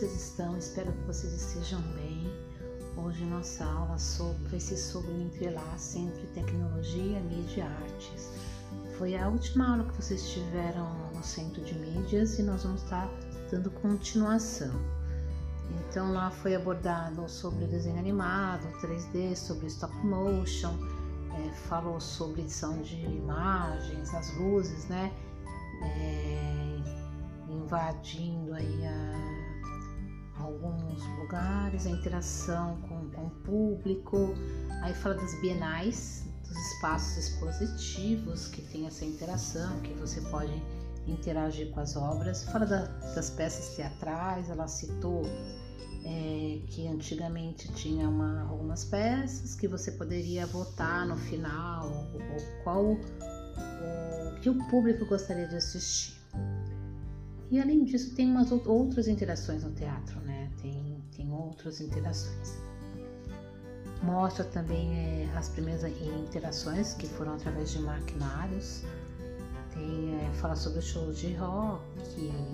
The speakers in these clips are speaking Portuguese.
vocês estão? Espero que vocês estejam bem. Hoje nossa aula sobre, vai ser sobre o entrelaço entre tecnologia, mídia e artes. Foi a última aula que vocês tiveram no Centro de Mídias e nós vamos estar dando continuação. Então lá foi abordado sobre o desenho animado, 3D, sobre stop motion, é, falou sobre edição de imagens, as luzes, né? É, invadindo aí a, alguns lugares, a interação com, com o público. Aí fala das bienais, dos espaços expositivos que tem essa interação, que você pode interagir com as obras. Fala da, das peças teatrais, ela citou é, que antigamente tinha uma, algumas peças que você poderia votar no final, ou, qual o que o público gostaria de assistir. E além disso, tem umas outras interações no teatro, né? Tem, tem outras interações. Mostra também é, as primeiras interações que foram através de maquinários. Tem, é, fala sobre shows de rock,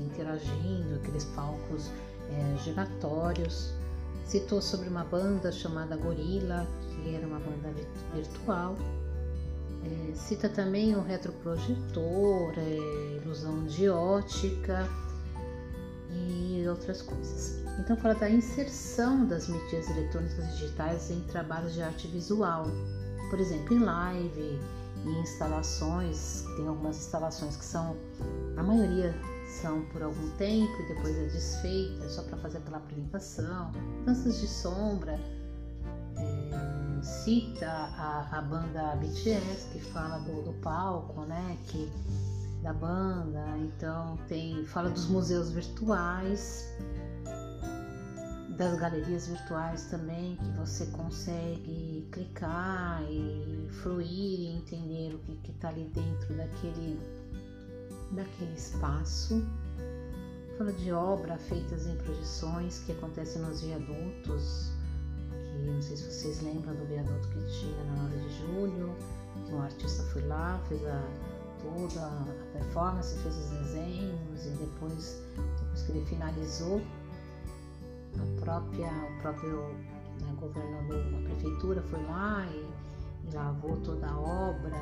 interagindo, aqueles palcos é, giratórios. Citou sobre uma banda chamada Gorila, que era uma banda virtual é, cita também o retroprojetor, é, ilusão de ótica e outras coisas. Então fala da inserção das mídias eletrônicas digitais em trabalhos de arte visual, por exemplo, em live, em instalações, tem algumas instalações que são, a maioria são por algum tempo e depois é desfeita, só para fazer aquela apresentação, danças de sombra, cita a, a banda BTS, que fala do, do palco, né? Que, da banda, então tem fala dos museus virtuais, das galerias virtuais também, que você consegue clicar e fruir e entender o que está ali dentro daquele, daquele espaço. Fala de obra feitas em projeções que acontecem nos viadutos, não sei se vocês lembram do viaduto que tinha na 9 de julho, que um artista foi lá, fez a, toda a performance, fez os desenhos e depois, depois que ele finalizou, a própria, o próprio né, governador, a prefeitura foi lá e, e lavou toda a obra,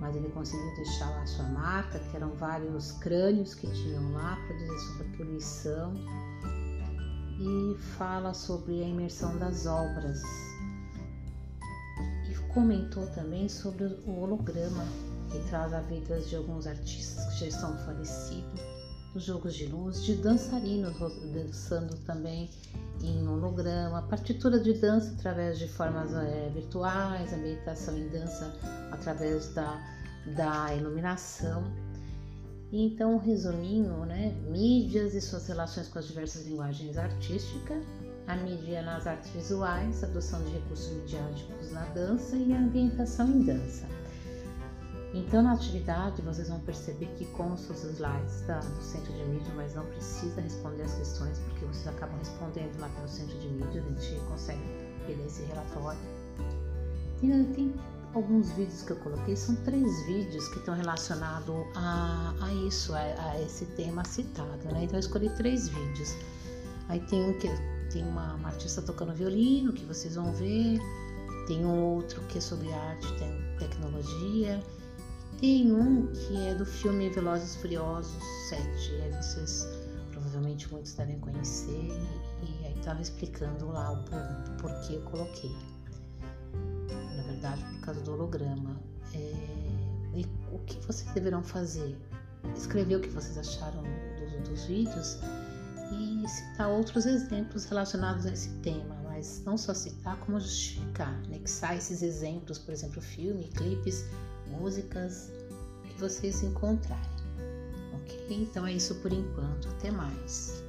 mas ele conseguiu deixar lá sua marca, que eram vários crânios que tinham lá para dizer sobre a poluição e fala sobre a imersão das obras. E comentou também sobre o holograma, que traz a vida de alguns artistas que já estão falecidos, dos jogos de luz, de dançarinos dançando também em holograma, partitura de dança através de formas é, virtuais, a meditação em dança através da, da iluminação então, um resuminho, né? Mídias e suas relações com as diversas linguagens artísticas, a mídia nas artes visuais, adoção de recursos midiáticos na dança e a ambientação em dança. Então, na atividade, vocês vão perceber que constam os slides da, do centro de mídia, mas não precisa responder as questões, porque vocês acabam respondendo lá pelo centro de mídia, a gente consegue ver esse relatório. Tem, tem alguns vídeos que eu coloquei são três vídeos que estão relacionados a, a isso, a, a, esse tema citado, né? Então eu escolhi três vídeos. Aí tem um que tem uma, uma, artista tocando violino, que vocês vão ver, tem um outro que é sobre arte e tecnologia, tem um que é do filme Velozes Furiosos 7, aí vocês provavelmente muitos devem conhecer, e, e aí estava explicando lá o por, porquê eu coloquei verdade por causa do holograma. É, e o que vocês deverão fazer? Escrever o que vocês acharam dos, vídeos e citar outros exemplos relacionados a esse tema, mas não só citar, como justificar, anexar esses exemplos, por exemplo, filme, clipes, músicas que vocês encontrarem. Ok? Então é isso por enquanto. Até mais.